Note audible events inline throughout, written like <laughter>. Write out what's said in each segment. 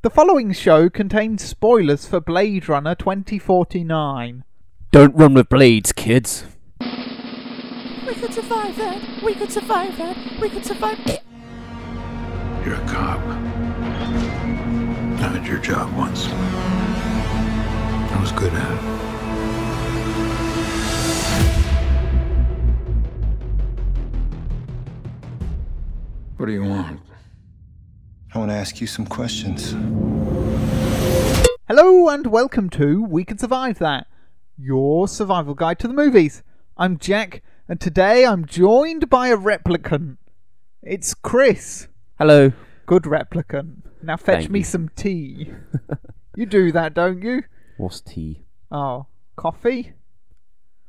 The following show contains spoilers for Blade Runner 2049. Don't run with blades, kids. We could survive that. We could survive that. We could survive it. You're a cop. I did your job once. I was good at it. What do you want? I want to ask you some questions. Hello and welcome to We Can Survive That, your survival guide to the movies. I'm Jack, and today I'm joined by a replicant. It's Chris. Hello. Good replicant. Now fetch Thank me you. some tea. <laughs> you do that, don't you? What's tea? Oh, coffee?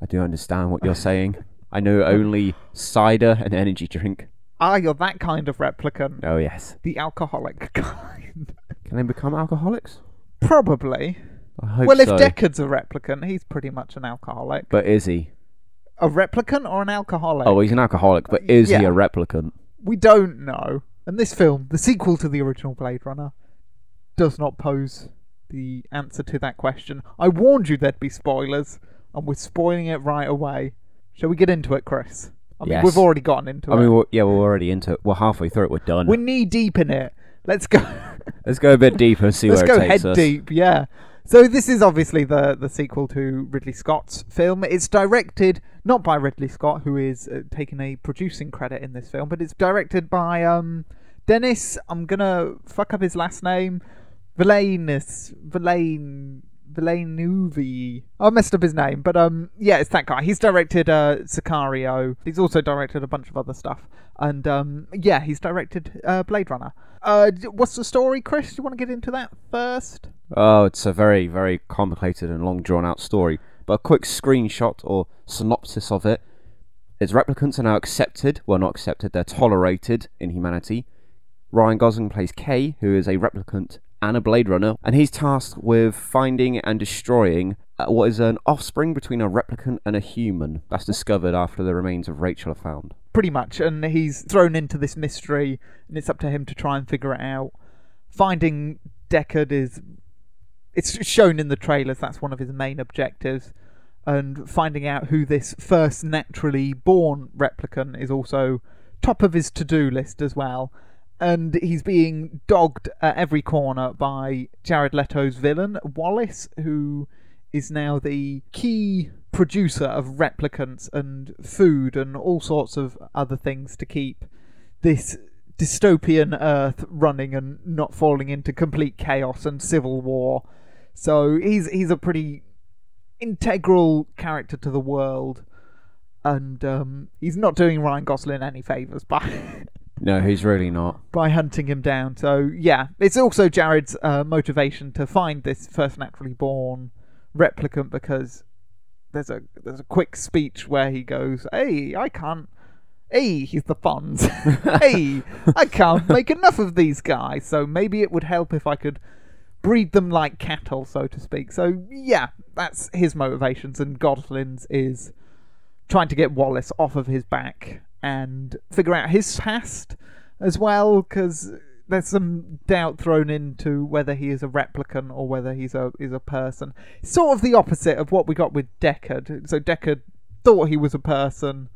I do understand what you're saying. I know only cider and energy drink. Ah, you're that kind of replicant. Oh, yes. The alcoholic <laughs> kind. Can they become alcoholics? Probably. I hope well, if. Deckard's a replicant, he's pretty much an alcoholic. But is he? A replicant or an alcoholic? Oh, he's an alcoholic, but is he a replicant? we don't know. And this film, the sequel to the original Blade Runner, does not pose the answer to that question. I warned you there'd be spoilers, and we're spoiling it right away. Shall we get into it, Chris? I mean, Yes. we've already gotten into I it. I mean, we're, yeah, we're already into it. We're halfway through it. We're done. we're knee deep in it. Let's go. <laughs> Let's go a bit deeper and see Let's where go it takes head us. go head deep. Yeah. So this is obviously the the sequel to Ridley Scott's film. It's directed not by Ridley Scott, who is uh, taking a producing credit in this film, but it's directed by um Dennis. I'm gonna fuck up his last name. Villainus Villain Villeneuve. I messed up his name, but um, yeah, it's that guy. He's directed uh, Sicario. He's also directed a bunch of other stuff, and um, yeah, he's directed uh, Blade Runner. Uh, what's the story, Chris? Do you want to get into that first? Oh, it's a very, very complicated and long drawn out story. But a quick screenshot or synopsis of it is replicants are now accepted. Well, not accepted, they're tolerated in humanity. Ryan Gosling plays Kay, who is a replicant and a Blade Runner, and he's tasked with finding and destroying uh, what is an offspring between a replicant and a human that's discovered after the remains of Rachel are found. Pretty much, and he's thrown into this mystery, and it's up to him to try and figure it out. Finding Deckard is. It's shown in the trailers, that's one of his main objectives. And finding out who this first naturally born replicant is also top of his to do list as well. And he's being dogged at every corner by Jared Leto's villain, Wallace, who is now the key producer of replicants and food and all sorts of other things to keep this dystopian Earth running and not falling into complete chaos and civil war. So he's he's a pretty integral character to the world, and um, he's not doing Ryan Gosling any favors by <laughs> No, he's really not. by hunting him down. So yeah, it's also Jared's uh, motivation to find this first naturally born replicant because there's a there's a quick speech where he goes, "Hey, I can't." Hey, he's the funds. <laughs> hey, I can't make enough of these guys, so maybe it would help if I could breed them like cattle, so to speak. So yeah, that's his motivations, and Gosling's is trying to get Wallace off of his back and figure out his past as well, because there's some doubt thrown into whether he is a replicant or whether he's a is a person. Sort of the opposite of what we got with Deckard. So Deckard thought he was a person,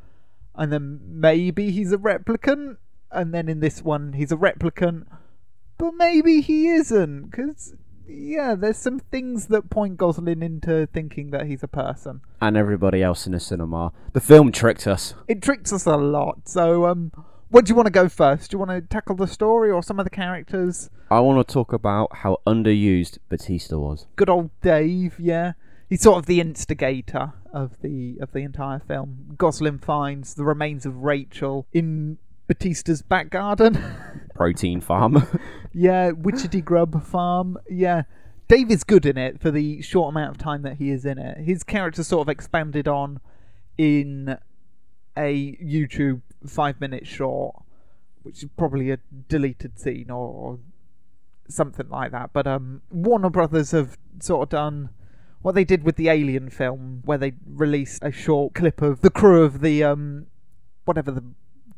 and then maybe he's a replicant, and then in this one he's a replicant, but maybe he isn't, because. Yeah, there's some things that point Gosling into thinking that he's a person And everybody else in the cinema. The film tricked us. it tricked us a lot. So, um, what do you want to go first? Do you want to tackle the story or some of the characters? I want to talk about how underused Batista was. Good old Dave, yeah. He's sort of the instigator of the of the entire film. Gosling finds the remains of Rachel in Batista's back garden. <laughs> Protein farm. <laughs> yeah, Witchetty Grub Farm. Yeah. Dave is good in it for the short amount of time that he is in it. His character sort of expanded on in a YouTube five minute short, which is probably a deleted scene or, or something like that. But um, Warner Brothers have sort of done what they did with the Alien film, where they released a short clip of the crew of the um, whatever the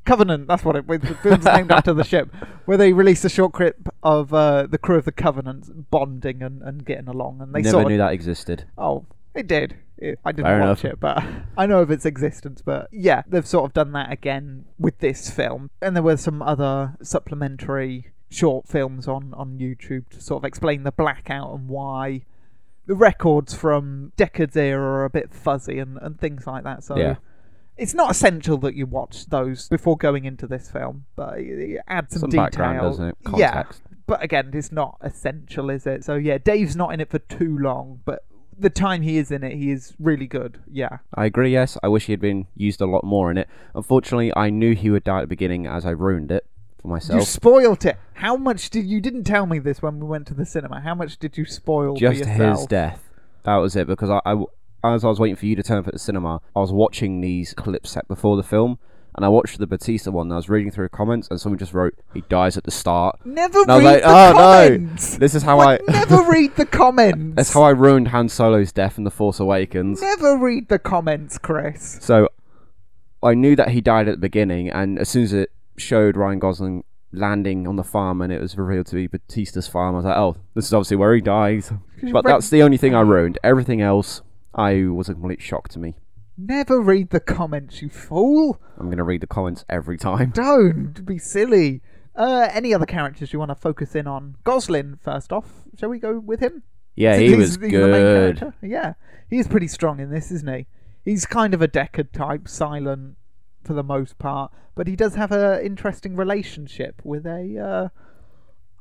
Covenant. That's what it. The film's named after the <laughs> ship, where they released a short clip of uh, the crew of the Covenant bonding and, and getting along, and they Never sort knew that existed. Oh, it did. It, I didn't Fair watch enough. it, but <laughs> I know of its existence. But yeah, they've sort of done that again with this film, and there were some other supplementary short films on on YouTube to sort of explain the blackout and why the records from Deckard's era are a bit fuzzy and, and things like that. So Yeah. It's not essential that you watch those before going into this film, but it adds some, Some detail. background, doesn't it? Yeah, but again, it's not essential, is it? So yeah, Dave's not in it for too long, but the time he is in it, he is really good. Yeah. I agree, yes. I wish he had been used a lot more in it. Unfortunately, I knew he would die at the beginning as I ruined it for myself. You spoilt it. How much did you didn't tell me this when we went to the cinema? How much did you spoil Just for yourself? his death. That was it, because I, I- as I was waiting for you to turn up at the cinema, I was watching these clips set before the film, and I watched the Batista one, and I was reading through comments, and someone just wrote, he dies at the start. Never And I was read like, the oh comments. no! This is how Like, I... never <laughs> read the comments. That's how I ruined Han Solo's death in The Force Awakens. Never read the comments, Chris. So I knew that he died at the beginning, and as soon as it showed Ryan Gosling landing on the farm and it was revealed to be Batista's farm, I was like, oh, this is obviously where he dies. But that's the only thing I ruined. Everything else, I was a complete shock to me. Never read the comments, you fool. I'm going to read the comments every time. <laughs> Don't be silly. Uh, any other characters you want to focus in on? Goslin, first off. Shall we go with him? Yeah, he he's- was he's the main good. character. Yeah, he's pretty strong in this, isn't he? He's kind of a Deckard type, silent for the most part, but he does have an interesting relationship with a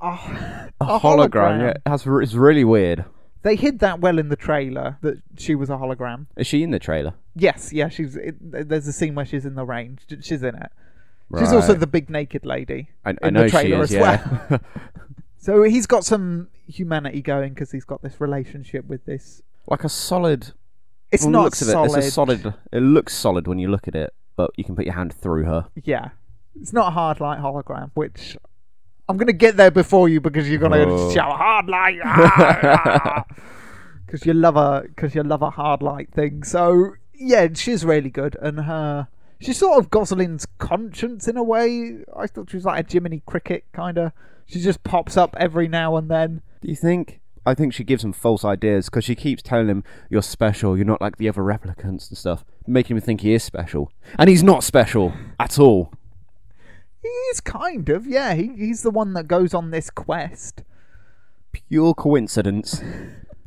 uh, a, A, hologram, yeah. That's, r- it's really weird. They hid that well in the trailer that she was a hologram. Is she in the trailer? Yes, yeah, she's. It, there's a scene where she's in the range. She's in it. She's also the big naked lady. I, in I know the trailer is, as yeah. well. <laughs> So he's got some humanity going because he's got this relationship with this. like a solid. It's not looks solid. it, it's a solid. It looks solid when you look at it, but you can put your hand through her. Yeah, it's not a hard light hologram, which I'm gonna get there before you because you're gonna Oh. shout hard light <laughs> because ah, ah, ah. you love a because you love a hard light thing. So yeah, she's really good, and her she's sort of Gosling's conscience in a way. I thought she was like a Jiminy Cricket kind of. She just pops up every now and then. Do you think? I think she gives him false ideas because she keeps telling him, "You're special. You're not like the other replicants and stuff," making him think he is special, and he's not special at all. He is kind of, yeah. He, he's the one that goes on this quest. Pure coincidence.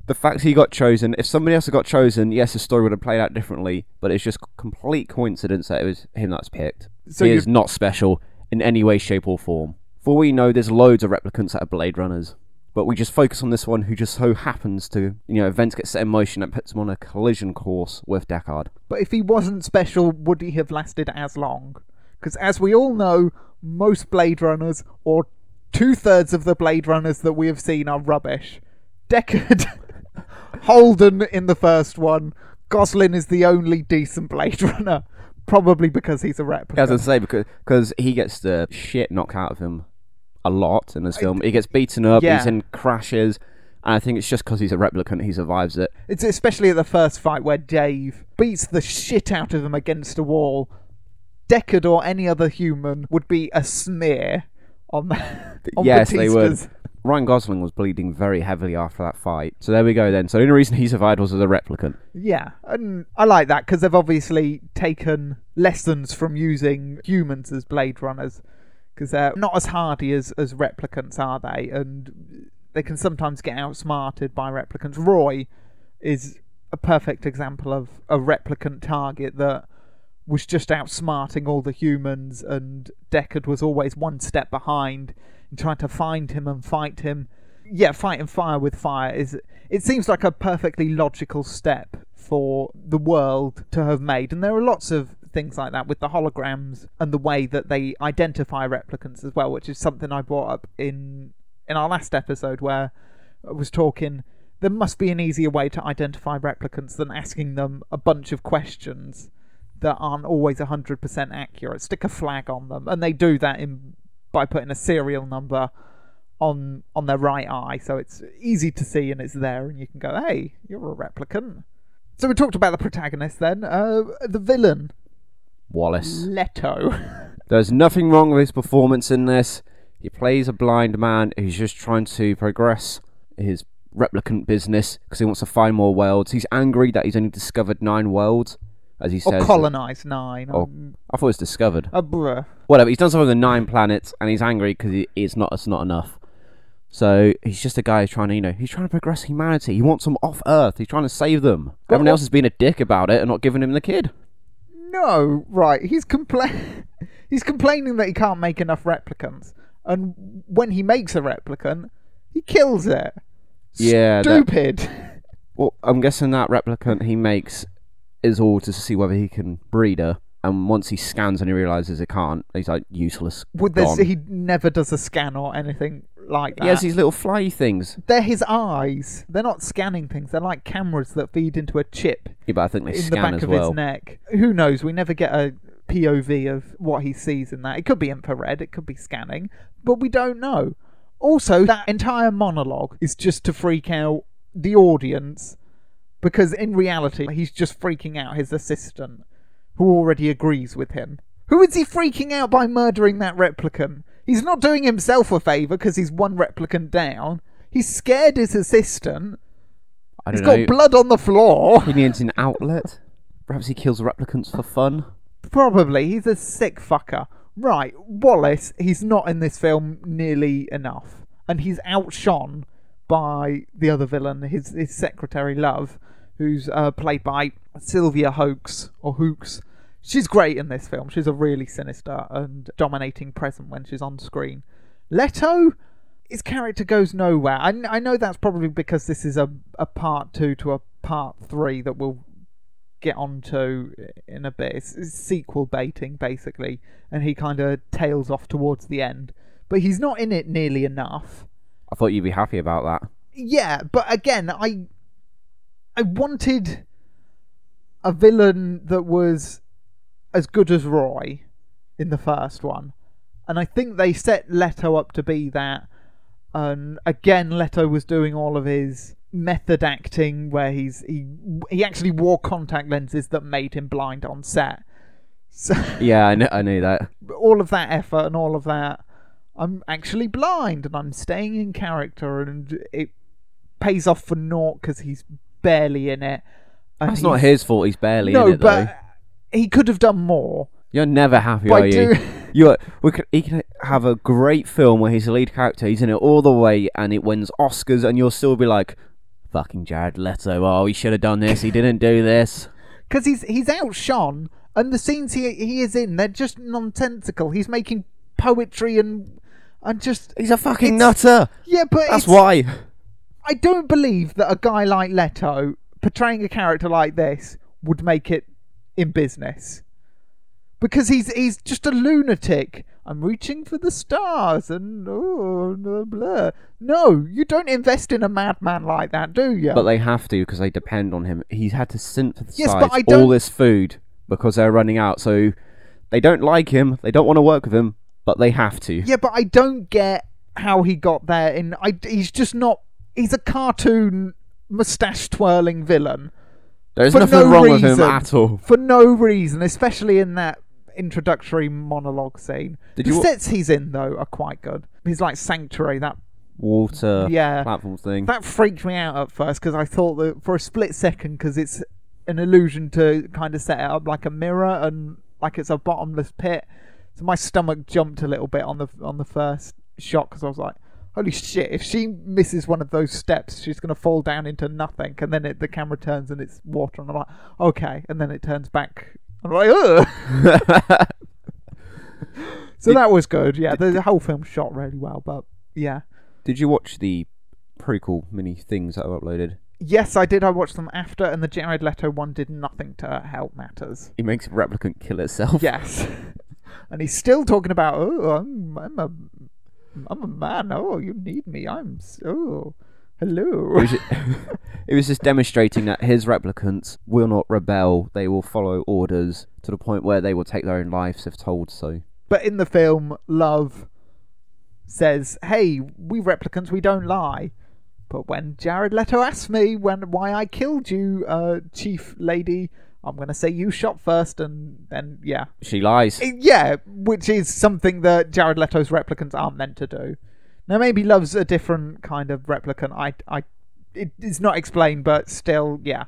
The fact he got chosen. If somebody else had got chosen, yes, the story would have played out differently. But it's just complete coincidence that it was him that's picked. So he you- is not special in any way, shape, or form. For we know, there's loads of replicants that are Blade Runners. But we just focus on this one who just so happens to, you know, events get set in motion that puts him on a collision course with Deckard. But if he wasn't special, would he have lasted as long? Because as we all know, most Blade Runners, or two thirds of the Blade Runners that we have seen, are rubbish. Deckard, <laughs> Holden in the first one, Gosling is the only decent Blade <laughs> Runner. Probably because he's a replica. As I say, because cause he gets the shit knocked out of him a lot in this film. He gets beaten up, Yeah. he's in crashes, and I think it's just because he's a replicant he survives it. It's especially at the first fight where Dave beats the shit out of him against a wall. Deckard or any other human would be a smear on, <laughs> on yes, they would. Ryan Gosling was bleeding very heavily after that fight. So there we go then. So the only reason he survived was as a replicant. Yeah, and I like that because they've obviously taken lessons from using humans as Blade Runners because they're not as hardy as, as replicants, are they? And they can sometimes get outsmarted by replicants. Roy is a perfect example of a replicant target that was just outsmarting all the humans, and Deckard was always one step behind in trying to find him and fight him. Yeah, fighting fire with fire is. It seems like a perfectly logical step for the world to have made, and there are lots of things like that with the holograms and the way that they identify replicants as well, which is something I brought up in in our last episode where I was talking. There must be an easier way to identify replicants than asking them a bunch of questions that aren't always 100% accurate. Stick a flag on them, and they do that in by putting a serial number on on their right eye, so it's easy to see and it's there, and you can go, "Hey, you're a replicant." So we talked about the protagonist then. Uh, the villain, Wallace. Leto. <laughs> There's nothing wrong with his performance in this. He plays a blind man who's just trying to progress his replicant business because he wants to find more worlds. He's angry that he's only discovered nine worlds, as he Or says. colonise nine. Oh. um, I thought it was discovered. uh, bruh. Whatever. He's done something with nine planets, and he's angry because he, it's not. It's not enough. So he's just a guy who's trying to, you know, he's trying to progress humanity. He wants them off Earth. He's trying to save them. But Everyone what- else has been a dick about it and not giving him the kid. No, right. He's compla- <laughs> He's complaining that he can't make enough replicants, and when he makes a replicant, he kills it. Yeah, that- Stupid. Well, I'm guessing that replicant he makes is all to see whether he can breed her. And once he scans and he realizes he can't, he's like useless. This, gone. he never does a scan or anything like that. He has these little fly things. They're his eyes. They're not scanning things. They're like cameras that feed into a chip Yeah, but I think they in the scan back as of well. his neck. Who knows? We never get a POV of what he sees in that. It could be infrared, it could be scanning, but we don't know. Also, that entire monologue is just to freak out the audience because in reality, he's just freaking out his assistant who already agrees with him. Who is he freaking out by murdering that replicant? He's not doing himself a favour because he's one replicant down. He's scared his assistant. I He's don't know. got blood on the floor. he needs an outlet. Perhaps he kills replicants for fun. Probably. He's a sick fucker. Right, Wallace, he's not in this film nearly enough. And he's outshone by the other villain, his, his secretary, Love, who's uh, played by Sylvia Hoeks, or Hooks. She's great in this film. She's a really sinister and dominating presence when she's on screen. Leto, his character goes nowhere. I, I know that's probably because this is a, a part two to a part three that we'll get onto in a bit. It's, it's sequel baiting, basically, and he kind of tails off towards the end. But he's not in it nearly enough. Thought you'd be happy about that. Yeah, but again, I I wanted a villain that was as good as Roy in the first one, and I think they set Leto up to be that. And again, Leto was doing all of his method acting, where he's he he actually wore contact lenses that made him blind on set. <laughs> So Yeah, I knew, I knew that. all of that effort and all of that, I'm actually blind and I'm staying in character, and it pays off for naught because he's barely in it. and That's not he's- his fault. He's barely No, in it, though. but he could have done more. You're never happy, By are you? do- <laughs> You are, we could, he can have a great film where he's the lead character, he's in it all the way, and it wins Oscars, and you'll still be like, "Fucking Jared Leto! Oh, he should have done this. He didn't do this." <laughs> because he's he's outshone, and the scenes he he is in, they're just nonsensical. He's making poetry and and just He's a fucking nutter. yeah, but That's it's- why. I don't believe that a guy like Leto portraying a character like this would make it in business. Because he's he's just a lunatic. I'm reaching for the stars and oh blah, blah. No, you don't invest in a madman like that, do you? But they have to because they depend on him. He's had to synthesize Yes, but I all don't- this food because they're running out. So they don't like him. They don't want to work with him, but they have to. yeah, but I don't get how he got there. In I, he's just not. He's a cartoon mustache twirling villain. There's for nothing no wrong with him reason. at all. for no reason, especially in that introductory monologue scene. Did the you sets he's in though are quite good. He's like Sanctuary. That Water Yeah. platform thing. that freaked me out at first because I thought that for a split second because it's an illusion to kind of set it up like a mirror and like it's a bottomless pit. So my stomach jumped a little bit on the on the first shot because I was like. Holy shit! If she misses one of those steps, she's gonna fall down into nothing. And then it, the camera turns and it's water, and I'm like, okay. And then it turns back. I'm like, ugh. <laughs> So that was good. Yeah, the, the whole film shot really well, but yeah. Did you watch the prequel mini things that I've uploaded? Yes, I did. I watched them after, and the Jared Leto one did nothing to help matters. He makes a replicant kill itself. Yes, <laughs> and he's still talking about, oh, I'm, I'm a, I'm a man. Oh, you need me. I'm so, It hello. was, ju- <laughs> it was just demonstrating that his replicants will not rebel. They will follow orders to the point where they will take their own lives if told so. But in the film, Love says, "Hey, we replicants, we don't lie." But when Jared Leto asked me when why I killed you, uh, Chief Lady, I'm going to say you shot first, and then yeah, She lies. Yeah, which is something that Jared Leto's replicants aren't meant to do. Now maybe loves a different kind of replicant. I, I, it is not explained, but still, yeah,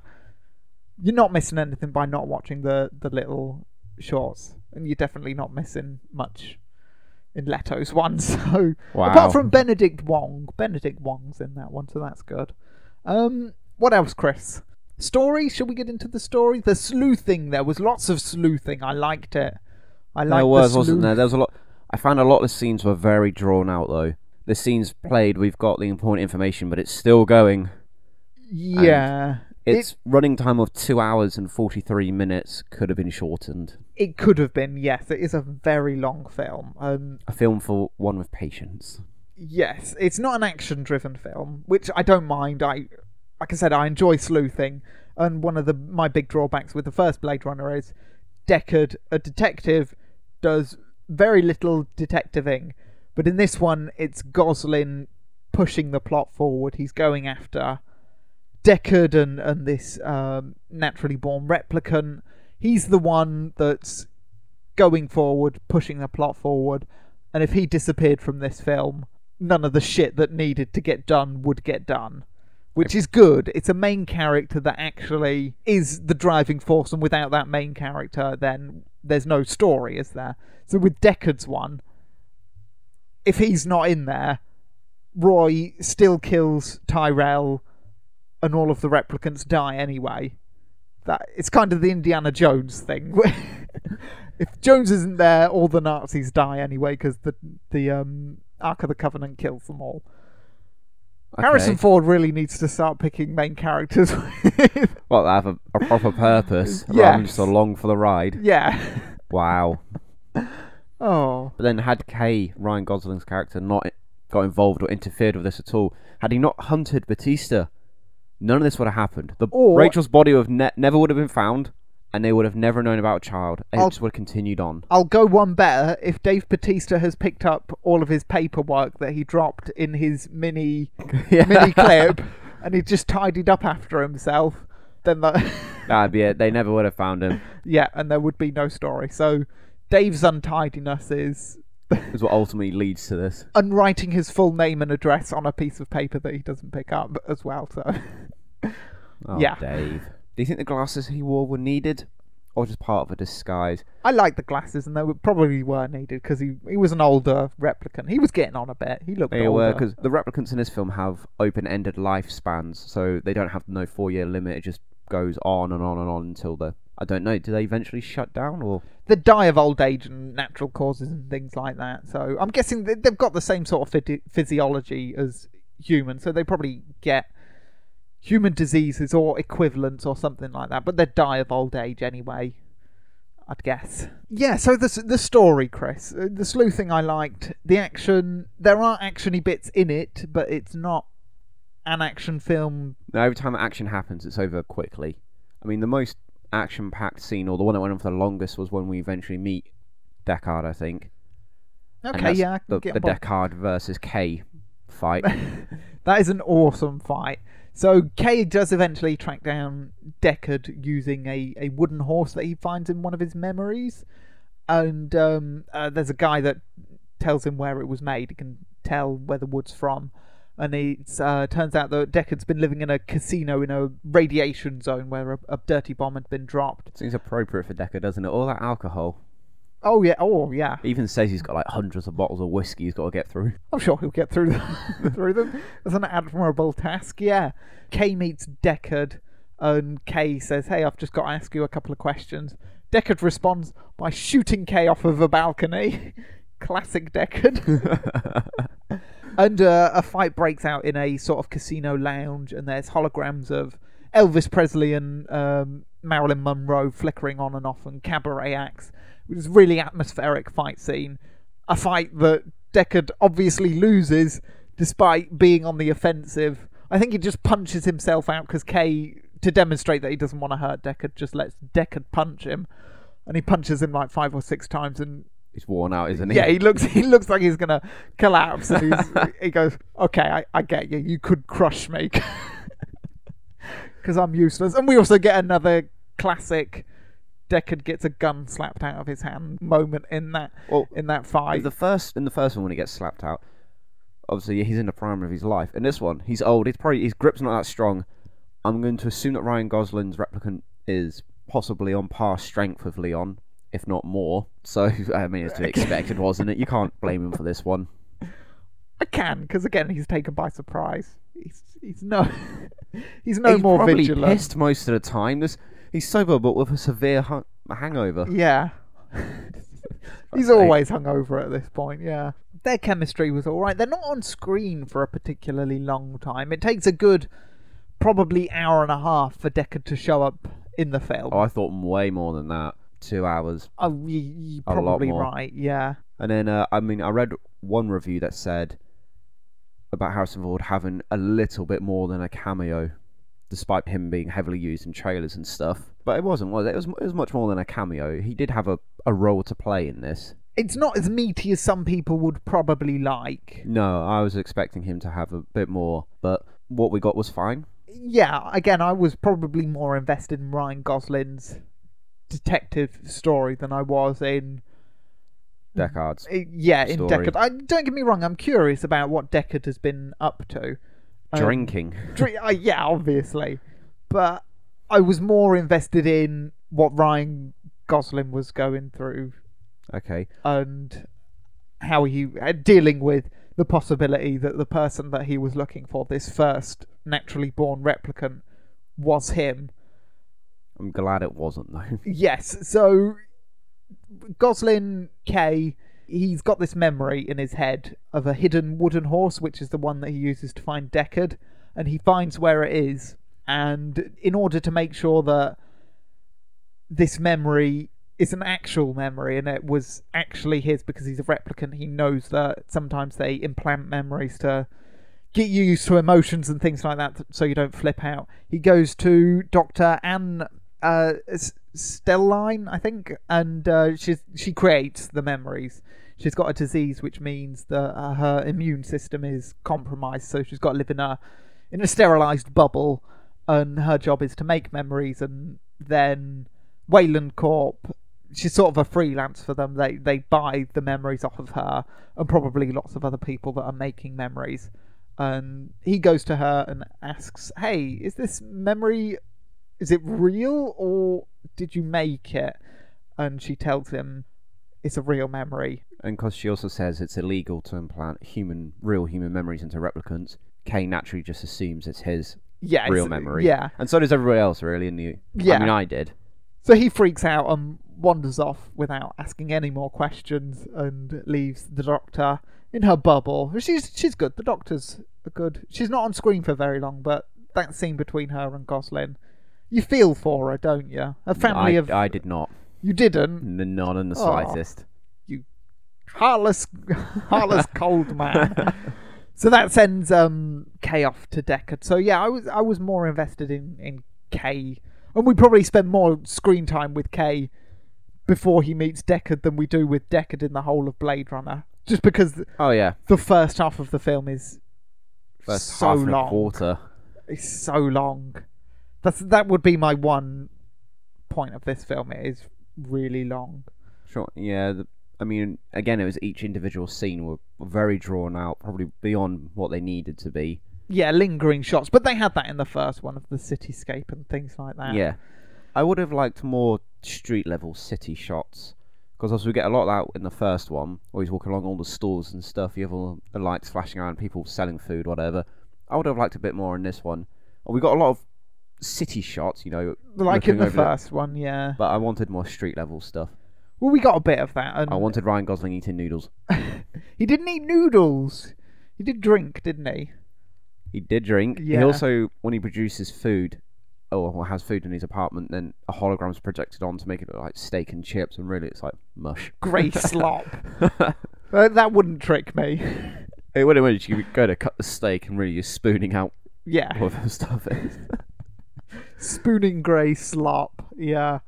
you're not missing anything by not watching the the little shorts, and you're definitely not missing much in Leto's one. <laughs> So Wow. apart from Benedict Wong, Benedict Wong's in that one, so that's good. Um, what else, Chris? Story? Shall we get into the story? The sleuthing. There was lots of sleuthing. I liked it. I liked there was, the wasn't there? There was a lot. I found a lot of the scenes were very drawn out, though. The scenes played, we've got the important information, but it's still going. Yeah, Its running time of two hours and forty-three minutes could have been shortened. it could have been. Yes, it is a very long film. Um, A film for one with patience. yes, it's not an action-driven film, which I don't mind. I, like I said, I enjoy sleuthing, and one of the my big drawbacks with the first Blade Runner is Deckard, a detective, does very little detectiving, but in this one, it's Goslin pushing the plot forward. He's going after Deckard and and this um, naturally born replicant. He's the one that's going forward, pushing the plot forward. And if he disappeared from this film, none of the shit that needed to get done would get done. Which is good. It's a main character that actually is the driving force, and without that main character, then there's no story, is there? So with Deckard's one, if he's not in there, Roy still kills Tyrell, and all of the replicants die anyway. That it's kind of the Indiana Jones thing. <laughs> if Jones isn't there, all the Nazis die anyway because the the um, Ark of the Covenant kills them all. Harrison Ford really needs to start picking main characters. <laughs> Well, they have a, a proper purpose <laughs> rather than Yes. just along for the ride. yeah. Wow. <laughs> Oh. But then, had Kay, Ryan Gosling's character, not got involved or interfered with this at all, had he not hunted Batista, none of this would have happened. The Or- Rachel's body would have ne- never would have been found, and they would have never known about a child. And I'll- it just would have continued on. I'll go one better. If Dave Batista has picked up all of his paperwork that he dropped in his mini <laughs> mini clip, and he just tidied up after himself, then that, <laughs> That'd be it. They never would have found him. yeah, and there would be no story. So Dave's untidiness is <laughs> Is what ultimately leads to this. unwriting his full name and address on a piece of paper that he doesn't pick up as well. So Oh, Yeah. Dave. Do you think the glasses he wore were needed, or just part of a disguise? I like the glasses, and they were, probably were needed because he he was an older replicant. He was getting on a bit. He looked They older. were because the replicants in this film have open-ended lifespans, so they don't have no four-year limit. It just goes on and on and on until the I don't know. Do they eventually shut down or? they die of old age and natural causes and things like that. So I'm guessing they've got the same sort of physi- physiology as humans, so they probably get human diseases or equivalents or something like that. But they'd die of old age anyway. I'd guess. Yeah. So the the story, Chris, uh, the sleuthing I liked. The action. There are actiony bits in it, but it's not an action film. No, every time action happens, it's over quickly. I mean, the most action-packed scene, or the one that went on for the longest, was when we eventually meet Deckard. I think. Okay. Yeah. The, the. Deckard versus K fight. <laughs> that is an awesome fight. So Kay does eventually track down Deckard using a, a wooden horse that he finds in one of his memories, and um, uh, there's a guy that tells him where it was made. He can tell where the wood's from, and it uh, turns out that Deckard's been living in a casino in a radiation zone where a, a dirty bomb had been dropped. Seems appropriate for Deckard, doesn't it? All that alcohol. Oh yeah, oh yeah. He even says he's got like hundreds of bottles of whiskey he's got to get through. I'm sure he'll get through them. <laughs> through them. It's an admirable task. Yeah. Kay meets Deckard, and Kay says, "Hey, I've just got to ask you a couple of questions." Deckard responds by shooting Kay off of a balcony. <laughs> Classic Deckard. <laughs> and uh, a fight breaks out in a sort of casino lounge, and there's holograms of Elvis Presley and um, Marilyn Monroe flickering on and off, and cabaret acts. It was a really atmospheric fight scene. A fight that Deckard obviously loses despite being on the offensive. I think he just punches himself out because Kay, to demonstrate that he doesn't want to hurt Deckard, just lets Deckard punch him. And he punches him like five or six times, and He's worn out, isn't he? yeah, he looks <laughs> he looks like he's gonna collapse. And he's, <laughs> he goes, "Okay, I, I get you. You could crush me <laughs> because I'm useless." And we also get another classic Deckard gets a gun slapped out of his hand moment in that Well, in that fight. the first in the first one when he gets slapped out, obviously he's in the prime of his life. In this one, he's old. He's probably his grip's not that strong. I'm going to assume that Ryan Gosling's replicant is possibly on par strength with Leon, if not more. So <laughs> I mean, it's to be <laughs> expected, wasn't it? You can't blame him for this one. I can because again he's taken by surprise. He's he's no <laughs> he's no he's more probably vigilant. pissed most of the time. This, he's sober, but with a severe hu- hangover. Yeah. <laughs> He's always hungover at this point, yeah. Their chemistry was alright. They're not on screen for a particularly long time. It takes a good, probably hour and a half for Deckard to show up in the film. Oh, I thought way more than that. Two hours. Oh, you, you're probably right, yeah. And then, uh, I mean, I read one review that said about Harrison Ford having a little bit more than a cameo, despite him being heavily used in trailers and stuff. But it wasn't, was it? It was, it was much more than a cameo. He did have a, a role to play in this. It's not as meaty as some people would probably like. No, I was expecting him to have a bit more, but what we got was fine. Yeah, again, I was probably more invested in Ryan Gosling's detective story than I was in Deckard's. Uh, Yeah, in story. Deckard. I, don't get me wrong, I'm curious about what Deckard has been up to. Um, Drinking. dri- <laughs> uh, yeah, obviously. But I was more invested in what Ryan Gosling was going through Okay. and how he uh, dealing with the possibility that the person that he was looking for, this first naturally born replicant, was him. I'm glad it wasn't, though. <laughs> Yes, so Goslin K, he's got this memory in his head of a hidden wooden horse, which is the one that he uses to find Deckard, and he finds where it is. And in order to make sure that this memory is an actual memory and it was actually his because he's a replicant, he knows that sometimes they implant memories to get you used to emotions and things like that so you don't flip out. He goes to Dr. Anne uh, Stelline, I think, and uh, she creates the memories. She's got a disease which means that uh, her immune system is compromised, so she's got to live in a in a sterilized bubble, and her job is to make memories. And then Weyland Corp, she's sort of a freelance for them. They they buy the memories off of her, and probably lots of other people that are making memories. And he goes to her and asks, "Hey, is this memory is it real or did you make it? And she tells him it's a real memory. And because she also says it's illegal to implant human, real human memories into replicants, Kane naturally just assumes it's his Yeah, real it's- memory. Yeah. And so does everybody else, really. In the, Yeah. I mean, I did. So he freaks out and wanders off without asking any more questions and leaves the doctor in her bubble. She's she's good. The doctor's good. She's not on screen for very long, but that scene between her and Gosling, you feel for her, don't you? A family I, of I did not. you didn't. N- Not in the Oh. slightest. heartless, <laughs> heartless <laughs> cold man. so that sends um Kay off to Deckard. So yeah, I was I was more invested in in Kay, and we probably spend more screen time with Kay before he meets Deckard than we do with Deckard in the whole of Blade Runner. Just because Oh, yeah. the first half of the film is First so half and long. a quarter. It's so long. That's that would be my one point of this film. It is really long. Sure. Yeah. The, I mean, again, it was each individual scene were, very drawn out, probably beyond what they needed to be. Yeah, lingering shots, but they had that in the first one of the cityscape and things like that. Yeah. I would have liked more street level city shots. Because as we get a lot of that in the first one, where he's walking along all the stores and stuff, you have all the lights flashing around, people selling food, whatever. I would have liked a bit more in this one. We got a lot of city shots, you know, like in the over the- first one, yeah. but I wanted more street level stuff. Well, we got a bit of that, and I wanted Ryan Gosling eating noodles. <laughs> he didn't eat noodles. He did drink, didn't he? He did drink. He also, when he produces food, or has food in his apartment, then a hologram's projected on to make it look like steak and chips, and really it's like mush. Grey <laughs> slop. <laughs> Uh, that wouldn't trick me. It would have when you go to cut the steak and really you're spooning out yeah, what the stuff is. Spooning grey slop. Yeah.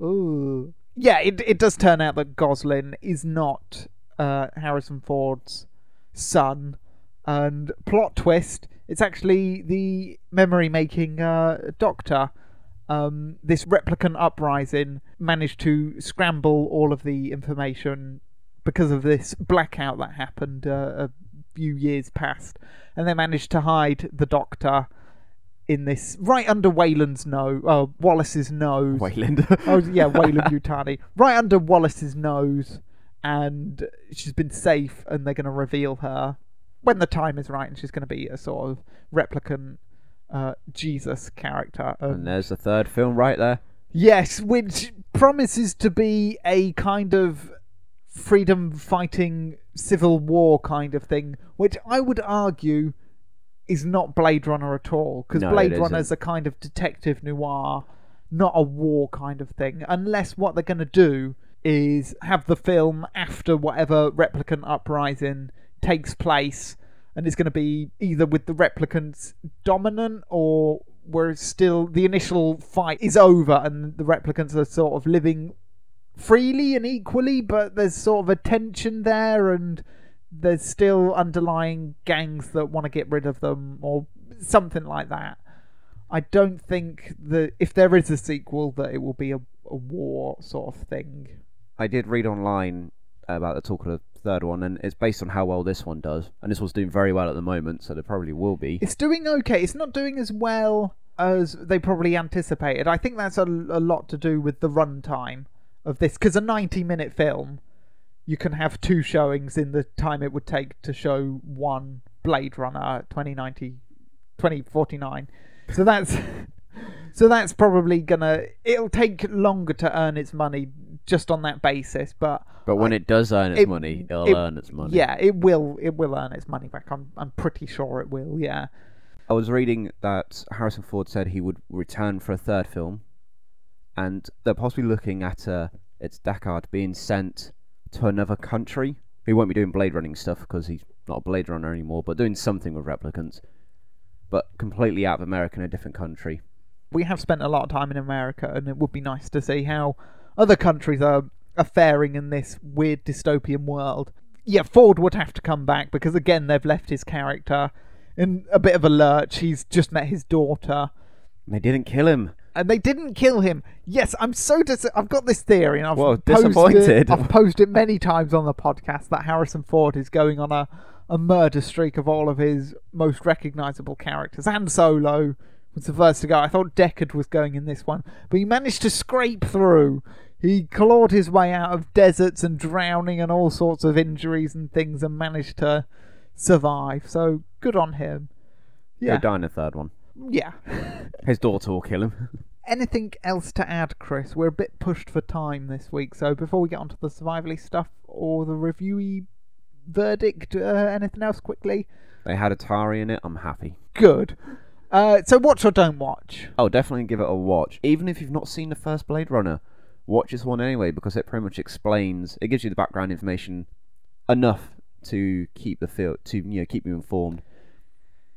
Ooh. Yeah, it it does turn out that Goslin is not uh, Harrison Ford's son, and plot twist. It's actually the memory making uh, doctor, um, this replicant uprising managed to scramble all of the information because of this blackout that happened uh, a few years past, and they managed to hide the Doctor in this right under Weyland's nose, uh, Wallace's nose. Weyland. <laughs> Oh yeah, <laughs> Weyland Yutani. right under Wallace's nose, and she's been safe, and they're going to reveal her when the time is right, and she's going to be a sort of replicant uh, Jesus character. Um, and there's the third film right there. Yes, which promises to be a kind of freedom fighting civil war kind of thing, which I would argue is not Blade Runner at all, because No, Blade Runner isn't. a kind of detective noir, not a war kind of thing, unless what they're going to do is have the film after whatever replicant uprising takes place and it's going to be either with the replicants dominant or where it's still the initial fight is over and the replicants are sort of living freely and equally, but there's sort of a tension there and there's still underlying gangs that want to get rid of them or something like that. I don't think that if there is a sequel that it will be a, a war sort of thing. I did read online about the talk of the third one, and it's based on how well this one does. And this one's doing very well at the moment, so there probably will be. It's doing okay. It's not doing as well as they probably anticipated. I think that's a, a lot to do with the runtime of this, because a 90 minute film, you can have two showings in the time it would take to show one Blade Runner 2090, 2049. So that's. <laughs> So that's probably gonna. It'll take longer to earn its money just on that basis, but But when it does earn its it- money, it'll it- earn its money. yeah, it will. It will earn its money back. I'm. I'm pretty sure it will. Yeah. I was reading that Harrison Ford said he would return for a third film, and they're possibly looking at uh, it's Deckard being sent to another country. He won't be doing Blade Running stuff because he's not a Blade Runner anymore, but doing something with replicants, but completely out of America in a different country. we have spent a lot of time in America, and it would be nice to see how other countries are, are faring in this weird dystopian world. Yeah, Ford would have to come back because again they've left his character in a bit of a lurch. He's just met his daughter, They didn't kill him. And they didn't kill him. Yes, I'm so dis- I've got this theory, and I've Whoa, posted, disappointed. I've posted it many times on the podcast that Harrison Ford is going on a a murder streak of all of his most recognizable characters. Han Solo was the first to go. I thought Deckard was going in this one, but he managed to scrape through. He clawed his way out of deserts and drowning and all sorts of injuries and things, and managed to survive. So good on him. He'll Yeah, die in the third one. Yeah. His daughter will kill him. <laughs> anything else to add, Chris? We're a bit pushed for time this week, so before we get onto the survivally stuff or the reviewy verdict, uh, anything else quickly? they had Atari in it. I'm happy. Good. Uh, so watch or don't watch. Oh, definitely give it a watch. Even if you've not seen the first Blade Runner, watch this one anyway because it pretty much explains. It gives you the background information enough to keep the feel to you know keep you informed.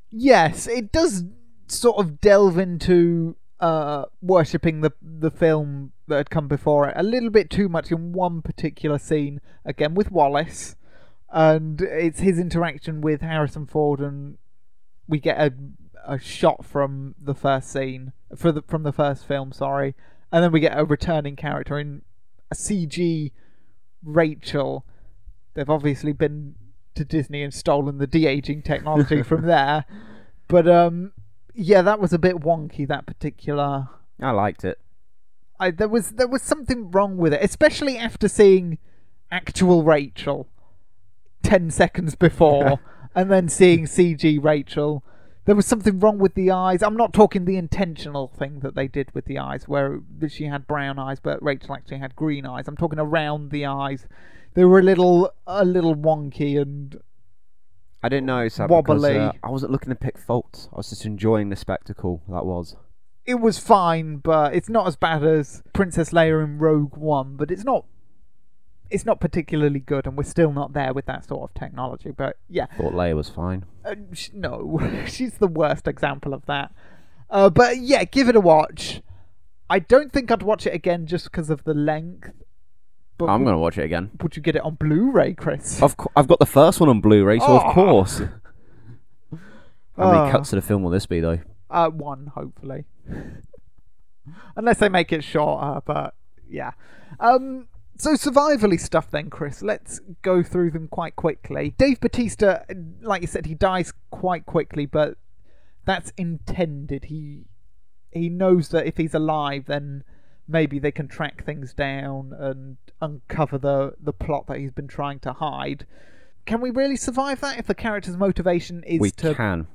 Yes, it does sort of delve into uh, worshipping the the film that had come before it a little bit too much in one particular scene. Again with Wallace, and it's his interaction with Harrison Ford, and we get a a shot from the first scene for the from the first film. Sorry, and then we get a returning character in a CG Rachel. They've obviously been to Disney and stolen the de aging technology <laughs> from there. But um, yeah, that was a bit wonky. That particular, I liked it. I there was there was something wrong with it, especially after seeing actual Rachel ten seconds before, <laughs> and then seeing CG Rachel. There was something wrong with the eyes. I'm not talking the intentional thing that they did with the eyes, where she had brown eyes, but Rachel actually had green eyes. I'm talking around the eyes. They were a little a little wonky and I didn't know that Wobbly. because uh, I wasn't looking to pick faults. I was just enjoying the spectacle that was. it was fine, but it's not as bad as Princess Leia in Rogue One. But it's not, it's not particularly good, and we're still not there with that sort of technology. But yeah, Thought Leia was fine. uh, sh- no, <laughs> she's the worst example of that. Uh, but yeah, give it a watch. I don't think I'd watch it again just because of the length. But I'm gonna watch it again. would you get it on Blu-ray, Chris? Of co- I've got the first one on Blu-ray, so of course. <laughs> How many Oh. cuts to the film will this be though? Uh, one, hopefully. <laughs> unless they make it shorter. But yeah. Um, so survivally stuff then, Chris. Let's go through them quite quickly. Dave Batista, like you said, he dies quite quickly, but that's intended. He he knows that if he's alive, then maybe they can track things down and uncover the the plot that he's been trying to hide. Can we really survive that if the character's motivation is we to can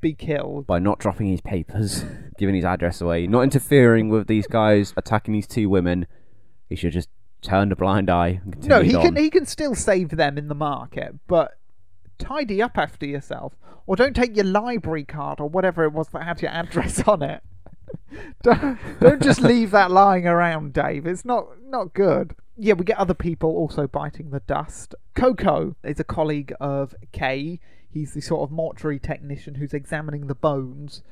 be killed? by not dropping his papers, <laughs> giving his address away, not interfering with these guys attacking these two women. He should just turn a blind eye. And No, he on. can he can still save them in the market, but tidy up after yourself, or don't take your library card or whatever it was that had your <laughs> address on it. <laughs> don't, don't just leave that lying around, Dave. It's not not good. Yeah, we get other people also biting the dust. Coco is a colleague of Kay. He's the sort of mortuary technician who's examining the bones.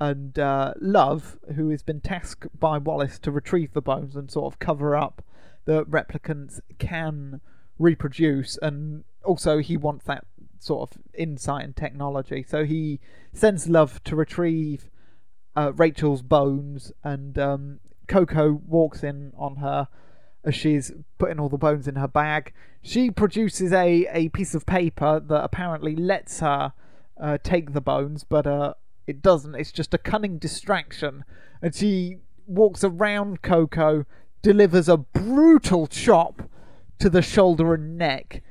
And uh, Love, who has been tasked by Wallace to retrieve the bones and sort of cover up the replicants can reproduce, and also he wants that sort of insight and technology. So he sends Love to retrieve uh, Rachel's bones, and um, Coco walks in on her as she's putting all the bones in her bag. She produces a, a piece of paper that apparently lets her uh, take the bones, but uh, it doesn't. It's just a cunning distraction. And she walks around Coco, delivers a brutal chop to the shoulder and neck,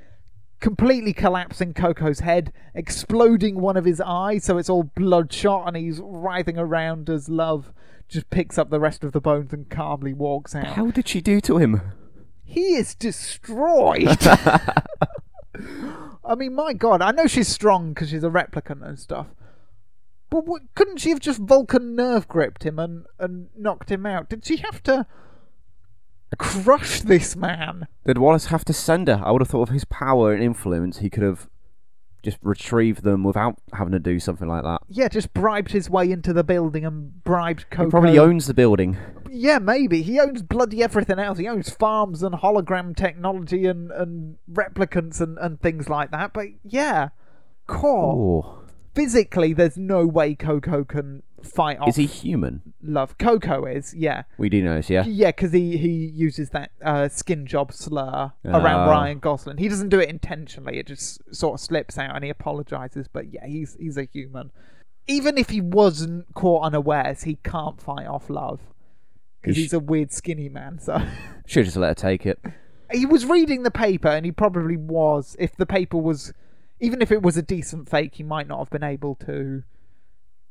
completely collapsing Coco's head, exploding one of his eyes so it's all bloodshot, and he's writhing around as Love just picks up the rest of the bones and calmly walks out. How did she do to him? He is destroyed. <laughs> I mean, my God, I know she's strong because she's a replicant and stuff. But what, couldn't she have just Vulcan nerve gripped him and, and knocked him out? Did she have to crush this man? Did Wallace have to send her? I would have thought of his power and influence, he could have just retrieved them without having to do something like that. Yeah, just bribed his way into the building and bribed Coco. He probably owns the building. Yeah, maybe. He owns bloody everything else. He owns farms and hologram technology and, and replicants and, and things like that. But yeah, core. Physically, there's no way Coco can fight off is he human? love. Coco is, yeah. We do know this, yeah. Yeah, because he, he uses that uh, skin job slur around Ah. Ryan Gosling. He doesn't do it intentionally. It just sort of slips out and he apologizes. But yeah, he's he's a human. Even if he wasn't caught unawares, he can't fight off love because He sh- he's a weird skinny man. So <laughs> Should just let her take it. he was reading the paper, and he probably was. If the paper was, even if it was a decent fake, he might not have been able to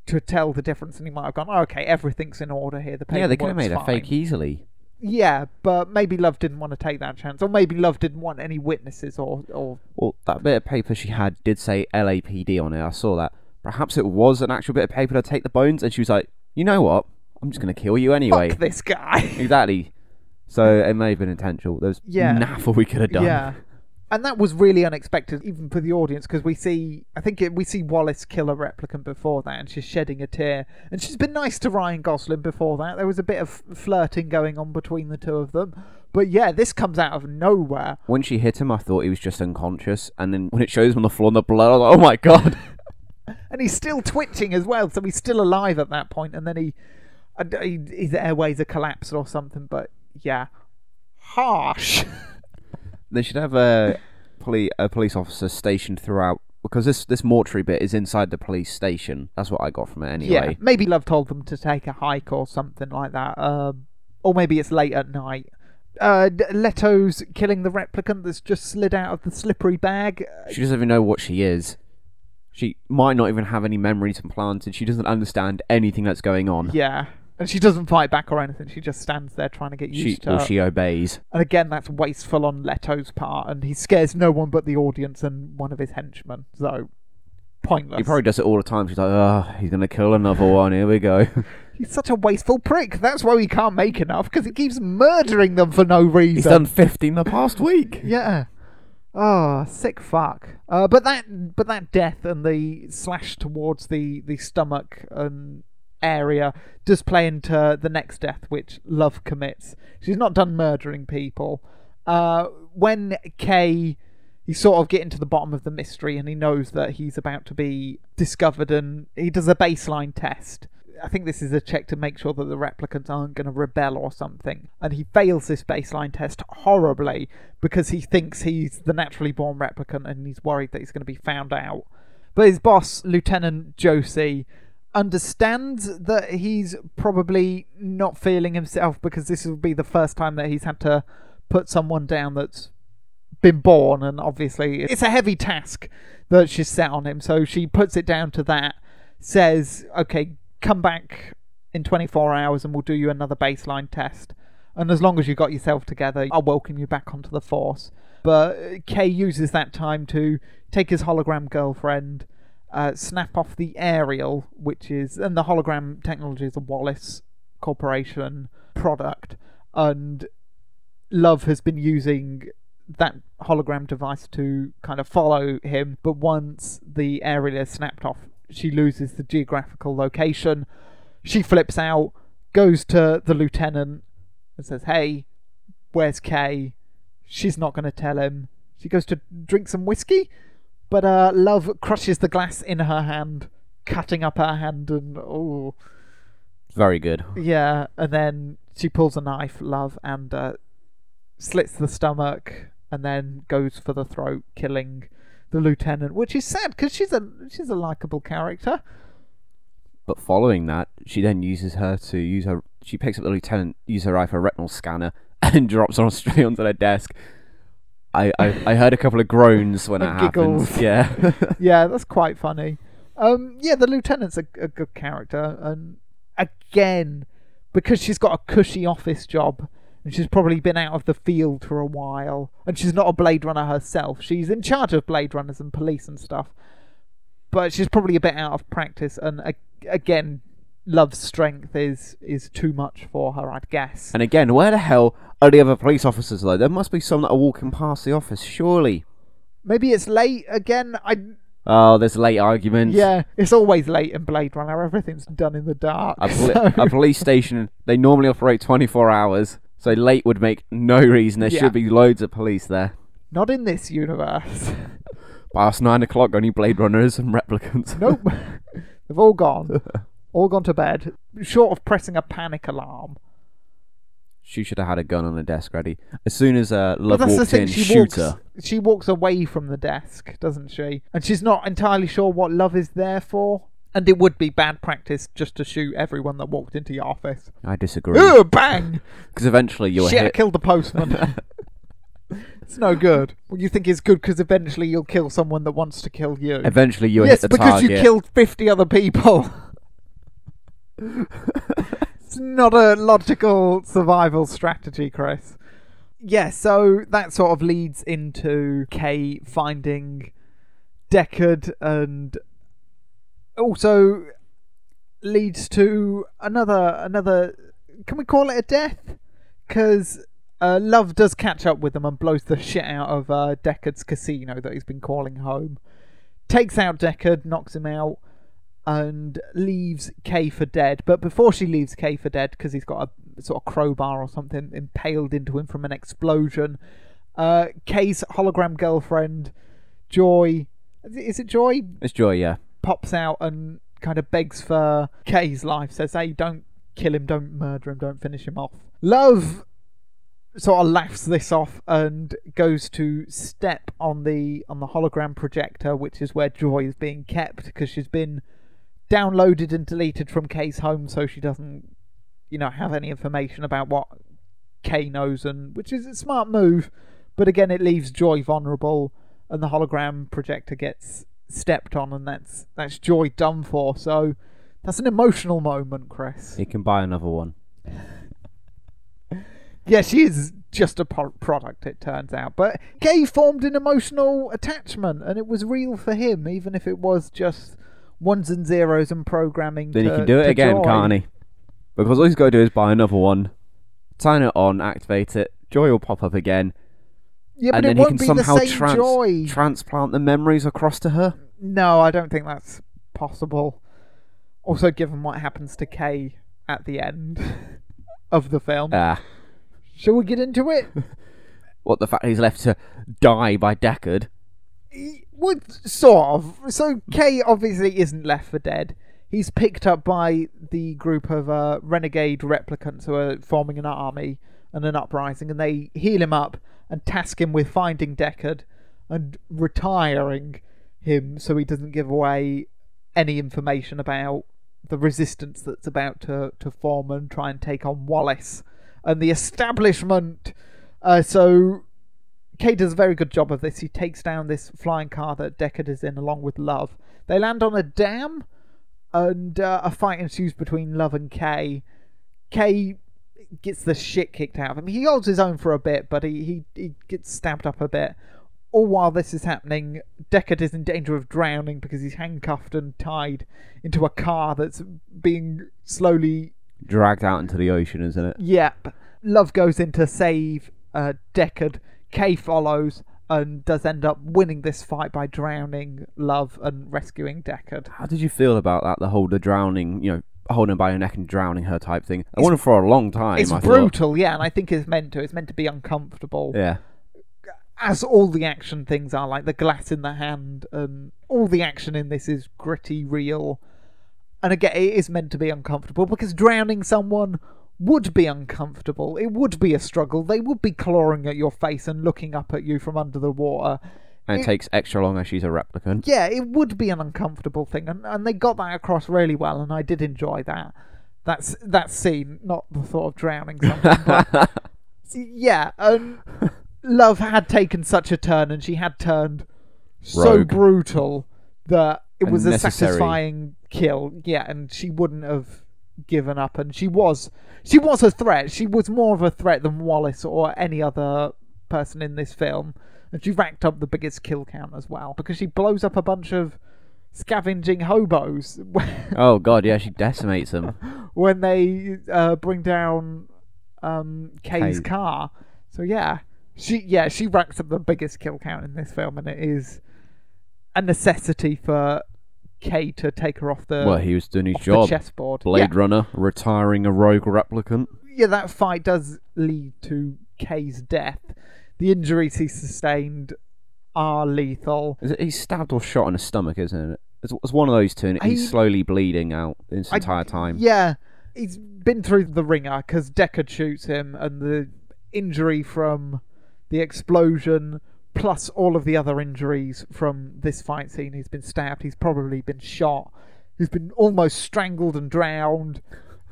to tell the difference, and he might have gone, oh, "Okay, everything's in order here." The paper yeah, they could have made a fake easily. Yeah, but maybe Love didn't want to take that chance, or maybe Love didn't want any witnesses, or or Well, that bit of paper she had did say LAPD on it. I saw that. Perhaps it was an actual bit of paper to take the bones, and she was like, "You know what? I'm just going to kill you anyway." fuck this guy. <laughs> Exactly. So it may have been intentional. There's Yeah. naff we could have done. Yeah. And that was really unexpected, even for the audience, because we see, I think it, we see Wallace kill a replicant before that, and she's shedding a tear. And she's been nice to Ryan Gosling before that. There was a bit of flirting going on between the two of them. But yeah, this comes out of nowhere. When she hit him, I thought he was just unconscious, and then when it shows him on the floor in the blood, I was like, "Oh my god!" <laughs> And he's still twitching as well, so he's still alive at that point. And then he, he his airways are collapsed or something. But yeah, harsh. <laughs> they should have a poli- a police officer stationed throughout because this this mortuary bit is inside the police station. That's what I got from it Yeah, anyway. maybe Love told them to take a hike or something like that. Um, or maybe it's late at night. Uh, Leto's killing the replicant that's just slid out of the slippery bag. Uh, She doesn't even know what she is. She might not even have any memories implanted. She doesn't understand anything that's going on. Yeah, and she doesn't fight back or anything. She just stands there trying to get used She to. it. she obeys. And again, that's wasteful on Leto's part, and he scares no one but the audience and one of his henchmen. So pointless. He probably does it all the time. She's like, "Oh, he's gonna kill another one. Here we go." <laughs> He's such a wasteful prick. That's why we can't make enough because he keeps murdering them for no reason. he's done fifty in the past week. <laughs> Yeah. Oh, sick fuck. Uh, but that but that death and the slash towards the the stomach and area does play into the next death, which Love commits. She's not done murdering people. Uh, when Kay he's sort of getting to the bottom of the mystery and he knows that he's about to be discovered and he does a baseline test I think this is a check to make sure that the replicants aren't going to rebel or something. And he fails this baseline test horribly because he thinks he's the naturally born replicant and he's worried that he's going to be found out. But his boss, Lieutenant Joshi, understands that he's probably not feeling himself because this will be the first time that he's had to put someone down that's been born, and obviously it's a heavy task that she's set on him. So she puts it down to that, says, "Okay, come back in 24 hours, and we'll do you another baseline test. And as long as you got yourself together, I'll welcome you back onto the force." But Kay uses that time to take his hologram girlfriend, uh, snap off the aerial, which is and the hologram technology is a Wallace Corporation product, and Love has been using that hologram device to kind of follow him, but once the aerial is snapped off, she loses the geographical location. She flips out, goes to the lieutenant, and says, Hey, where's Kay? She's not going to tell him. She goes to drink some whiskey, but uh, Love crushes the glass in her hand, cutting up her hand, and oh, Very good. yeah. And then she pulls a knife, Love, and uh, slits the stomach, and then goes for the throat, killing the lieutenant, which is sad because she's a she's a likable character. But following that, she then uses her to use her. She picks up the lieutenant, uses her eye for a retinal scanner, <laughs> and drops her straight onto their desk. I, I, I heard a couple of groans when <laughs> And that happens. Yeah. <laughs> yeah, that's quite funny. Um, yeah, the lieutenant's a, a good character, and again, because she's got a cushy office job, and she's probably been out of the field for a while, and she's not a Blade Runner herself. She's in charge of Blade Runners and police and stuff, but she's probably a bit out of practice. And a- again, Love's strength is is too much for her, I'd guess. and again, where the hell are the other police officers though? There must be some that are walking past the office, surely. Maybe it's late again. I Oh, there's late arguments. yeah, it's always late in Blade Runner. Everything's done in the dark. A, poli- <laughs> so- a police station, they normally operate 24 hours, so late would make no reason. There Yeah. should be loads of police there. Not in this universe. <laughs> Past 9 o'clock, only Blade Runners and replicants. nope. <laughs> They've all gone. All gone to bed. Short of pressing a panic alarm. she should have had a gun on the desk ready. As soon as uh, Love that's the walked thing. in, She shoot walks. her. She walks away from the desk, doesn't she? And she's not entirely sure what love is there for. And it would be bad practice just to shoot everyone that walked into your office. I disagree. Ooh, bang! <laughs> Because eventually you'll Shit, I hit. killed the postman. <laughs> it's no good. Well, you think it's good because eventually you'll kill someone that wants to kill you. Eventually you'll yes, hit the because target. you killed 50 other people. <laughs> <laughs> it's not a logical survival strategy, Chris. Yeah, so that sort of leads into Kay finding Deckard and also leads to another another can we call it a death? Because uh, Love does catch up with them and blows the shit out of uh, Deckard's casino that he's been calling home. Takes out Deckard, knocks him out, and leaves Kay for dead. But before she leaves Kay for dead, because he's got a sort of crowbar or something impaled into him from an explosion, uh, Kay's hologram girlfriend, Joy, is it Joy? It's Joy, yeah. pops out and kind of begs for Kay's life, says, hey, don't kill him, don't murder him, don't finish him off. Love sort of laughs this off and goes to step on the on the hologram projector, which is where Joy is being kept because she's been downloaded and deleted from Kay's home, so she doesn't, you know, have any information about what Kay knows, and which is a smart move. But again, it leaves Joy vulnerable, and the hologram projector gets stepped on, and that's that's Joy done for. So that's an emotional moment, Chris. He can buy another one. <laughs> Yeah, she is just a pro- product, it turns out. But Kay formed an emotional attachment, and it was real for him, even if it was just ones and zeros and programming. Then to, he can do it to again, Joy. can't he? Because all he's got to do is buy another one, turn it on, activate it. Joy will pop up again, Yeah, but and it then he won't can be the somehow same trans- joy. transplant the memories across to her. no, I don't think that's possible. Also, given what happens to Kay at the end <laughs> of the film, Ah, shall we get into it? <laughs> what the fact he's left to die by Deckard? Well, sort of. So Kay obviously isn't left for dead. he's picked up by the group of uh, renegade replicants who are forming an army and an uprising, and they heal him up and task him with finding Deckard and retiring him so he doesn't give away any information about the resistance that's about to, to form and try and take on Wallace and the establishment. Uh, so Kay does a very good job of this. He takes down this flying car that Deckard is in along with Love. They land on a dam and uh, a fight ensues between Love and Kay. Kay gets the shit kicked out of him. He holds his own for a bit, but he, he, he gets stabbed up a bit. All while this is happening, Deckard is in danger of drowning because he's handcuffed and tied into a car that's being slowly. Dragged out into the ocean, isn't it? Yep. Love goes in to save uh, Deckard. Kay follows and does end up winning this fight by drowning Love and rescuing Deckard. How did you feel about that? The whole the drowning, you know, holding her by her neck and drowning her type thing. I wanted for a long time. It's I thought. brutal, yeah, and I think it's meant to. It's meant to be uncomfortable. Yeah. as all the action things are, like the glass in the hand, and all the action in this is gritty, real. And again, it is meant to be uncomfortable because drowning someone would be uncomfortable. It would be a struggle. They would be clawing at your face and looking up at you from under the water. And it, It- takes extra long as she's a replicant. Yeah, it would be an uncomfortable thing, and, and they got that across really well, and I did enjoy that. That's that scene, not the thought of drowning. But <laughs> yeah, um, love had taken such a turn, and she had turned so brutal that it was a satisfying kill. Yeah, and she wouldn't have given up, and she was she was a threat. She was more of a threat than Wallace or any other person in this film, and she racked up the biggest kill count as well because she blows up a bunch of scavenging hobos <laughs> Oh god, yeah, she decimates them. <laughs> when they uh, bring down um, Kay's Kay. car. So yeah, she yeah she racks up the biggest kill count in this film, and it is a necessity for Kay to take her off the well, he was doing his job. chessboard. Blade yeah. Runner, retiring a rogue replicant. yeah, that fight does lead to Kay's death. The injuries he sustained are lethal. Is it, he's stabbed or shot in the stomach, isn't it? It's, it's one of those two, and he's I- slowly bleeding out this I- entire time. Yeah, he's been through the ringer because Deckard shoots him, and the injury from the explosion, plus all of the other injuries from this fight scene. He's been stabbed. He's probably been shot. He's been almost strangled and drowned.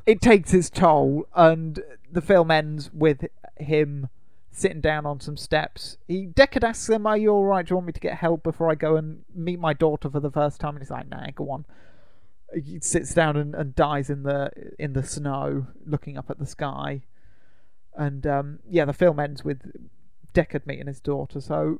It takes its toll, and the film ends with him sitting down on some steps. He Deckard asks him, "Are you all right? Do you want me to get help before I go and meet my daughter for the first time?" And he's like, "Nah, go on." he sits down and, and dies in the in the snow, looking up at the sky. And um, yeah, the film ends with Deckard meeting his daughter. So,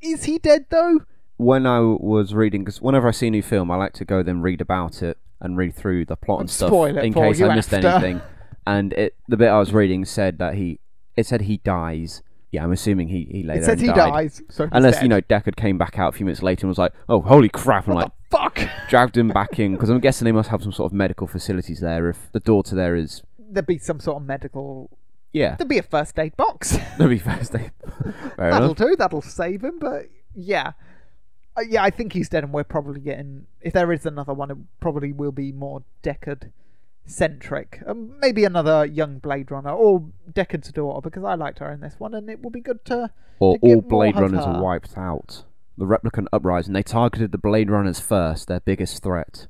is he dead though? When I was reading, because whenever I see a new film, I like to go then read about it and read through the plot and stuff spoil it in for case you I missed after. anything. And it, the bit I was reading said that he, it said he dies. Yeah, I'm assuming he he later it says he died. dies. So Unless you know Deckard came back out a few minutes later and was like, "Oh, holy crap!" and what like the fuck? <laughs> dragged him back in because I'm guessing they must have some sort of medical facilities there. If the daughter there is, There'd be some sort of medical. Yeah, There'd be a first aid box. <laughs> that'd be first. <laughs> Fair That'll enough. do. That'll save him. But yeah, uh, yeah, I think he's dead, and we're probably getting. If there is another one, it probably will be more Deckard centric. Um, maybe another young Blade Runner or Deckard's daughter, because I liked her in this one, and it will be good to. Or to all Blade Runners her. are wiped out. The replicant uprising. They targeted the Blade Runners first, their biggest threat.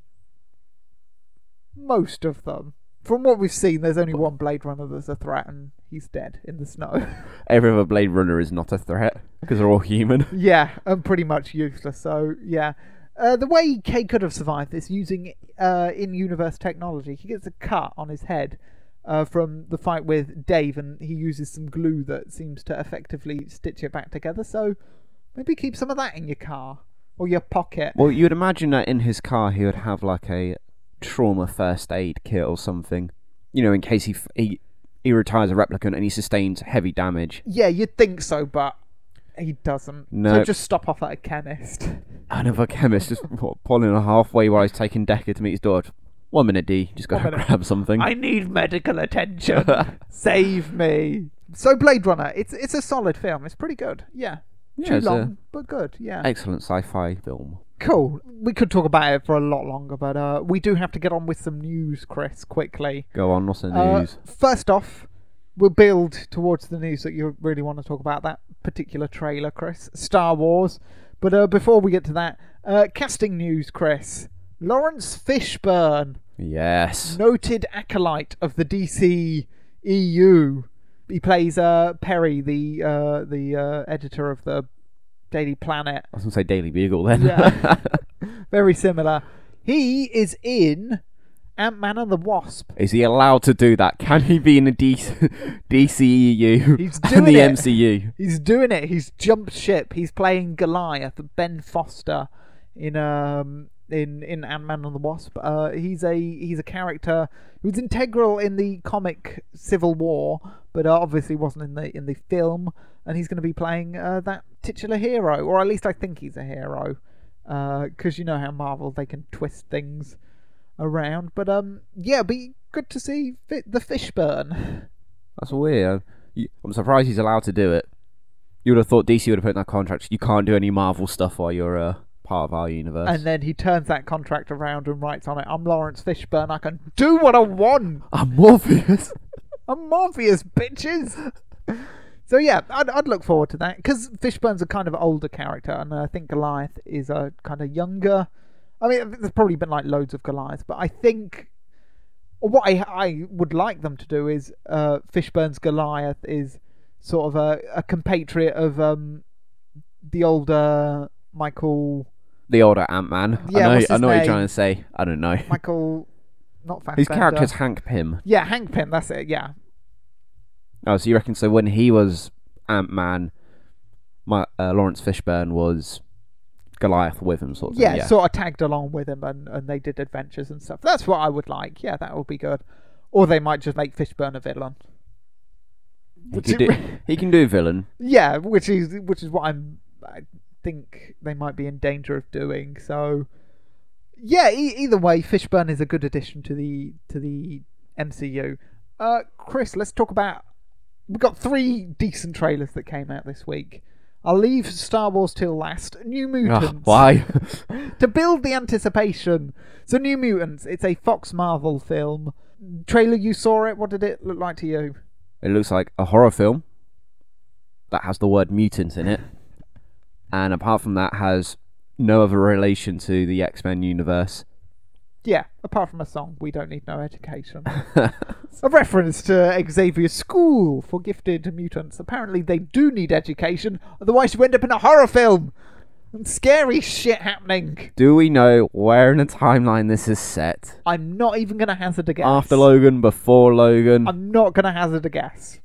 Most of them. From what we've seen, there's only one Blade Runner that's a threat, and he's dead in the snow. <laughs> Every other Blade Runner is not a threat because they're all human. <laughs> Yeah, and pretty much useless. So yeah, uh, the way Kay could have survived this using uh, in-universe technology, he gets a cut on his head uh, from the fight with Dave, and he uses some glue that seems to effectively stitch it back together. So maybe keep some of that in your car or your pocket. Well, you'd imagine that in his car he would have like a trauma first aid kit or something. You know, in case he he he retires a replicant and he sustains heavy damage. Yeah, you'd think so, but he doesn't. So No. just stop off at a chemist. <laughs> Another chemist just what, pulling her halfway while he's taking Deckard to meet his daughter. One minute, D. Just gotta grab something. I need medical attention. <laughs> Save me. So Blade Runner, it's it's a solid film. It's pretty good. Yeah. Yeah, Too it's a- long, but good. Yeah. Excellent sci-fi film. Cool. We could talk about it for a lot longer, but uh, we do have to get on with some news, Chris, quickly. Go on, what's the Uh, news? first off, we'll build towards the news that you really want to talk about that particular trailer, Chris. Star Wars. But uh, before we get to that, uh, casting news, Chris. Laurence Fishburne, yes. noted acolyte of the DC EU. He plays uh, Perry, the uh, the uh, editor of the Daily Planet. I was going to say Daily Bugle then. Yeah. <laughs> Very similar. He is in Ant Man and the Wasp. Is he allowed to do that? Can he be in the DC, DCEU He's and the doing it. MCU? He's doing it. He's jumped ship. He's playing Goliath, Ben Foster, in um in in Ant Man and the Wasp. Uh, he's a he's a character who's integral in the comic Civil War, but uh, obviously wasn't in the in the film. And he's going to be playing uh, that titular hero, or at least I think he's a hero, because you know how Marvel they can twist things around. But um, yeah, be good to see the Fishburne. That's weird. I'm surprised he's allowed to do it. You would have thought DC would have put in that contract. You can't do any Marvel stuff while you're uh, part of our universe. And then he turns that contract around and writes on it, I'm Laurence Fishburne, I can do what I want. I'm Morpheus. <laughs> I'm Morpheus, bitches. So yeah, I'd, I'd look forward to that because Fishburne's a kind of older character, and I think Goliath is a kind of younger. I mean, there's probably been like loads of Goliaths, but I think what I I would like them to do is uh, Fishburne's Goliath is sort of a, a compatriot of um the older Michael the older Ant Man. Yeah, I know, what's I his know what you're name? trying to say. I don't know. Michael, not Fassbender. His character's Hank Pym. Yeah, Hank Pym. That's it. Yeah, Oh, so you reckon so when he was Ant Man, my uh, Laurence Fishburne was Goliath with him, sort of. yeah, thing. sort of tagged along with him, and, and they did adventures and stuff. That's what I would like. Yeah, that would be good. Or they might just make Fishburne a villain. he, can do, he can do villain. <laughs> Yeah, which is which is what I'm. I think they might be in danger of doing. So, yeah. E- either way, Fishburne is a good addition to the to the MCU. Uh, Chris, let's talk about. We've got three decent trailers that came out this week. I'll leave Star Wars till last. New Ugh, Mutants. why? <laughs> to build the anticipation. So, New Mutants. It's a Fox Marvel film. Trailer, you saw it. What did it look like to you? it looks like a horror film that has the word mutant in it, and apart from that, has no other relation to the X Men universe. Yeah, apart from a song, we don't need no education. <laughs> a reference to Xavier's school for gifted mutants. Apparently, they do need education, otherwise, you end up in a horror film. And scary shit happening. Do we know where in the timeline this is set? I'm not even going to hazard a guess. After Logan, before Logan? I'm not going to hazard a guess.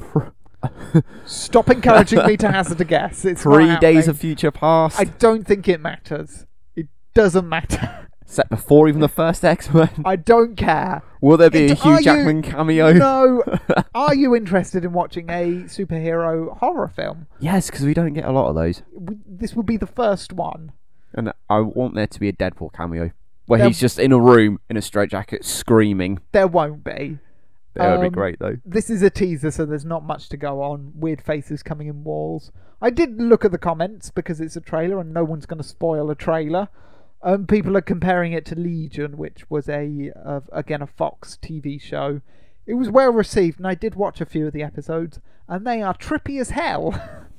Stop encouraging me to hazard a guess. It's Three days of future past? I don't think it matters. It doesn't matter. Set before even the first X Men? I don't care. Will there be a It- are Hugh you- Jackman cameo? No. <laughs> Are you interested in watching a superhero horror film? Yes, because we don't get a lot of those. This will be the first one. And I want there to be a Deadpool cameo. Where There- he's just in a room in a straitjacket screaming. There won't be. That would be Um, great though. This is a teaser, so there's not much to go on. Weird faces coming in walls. I did look at the comments because it's a trailer and no one's going to spoil a trailer. Um, people are comparing it to Legion, which was a uh, again a Fox TV show. It was well received, and I did watch a few of the episodes, and they are trippy as hell. <laughs>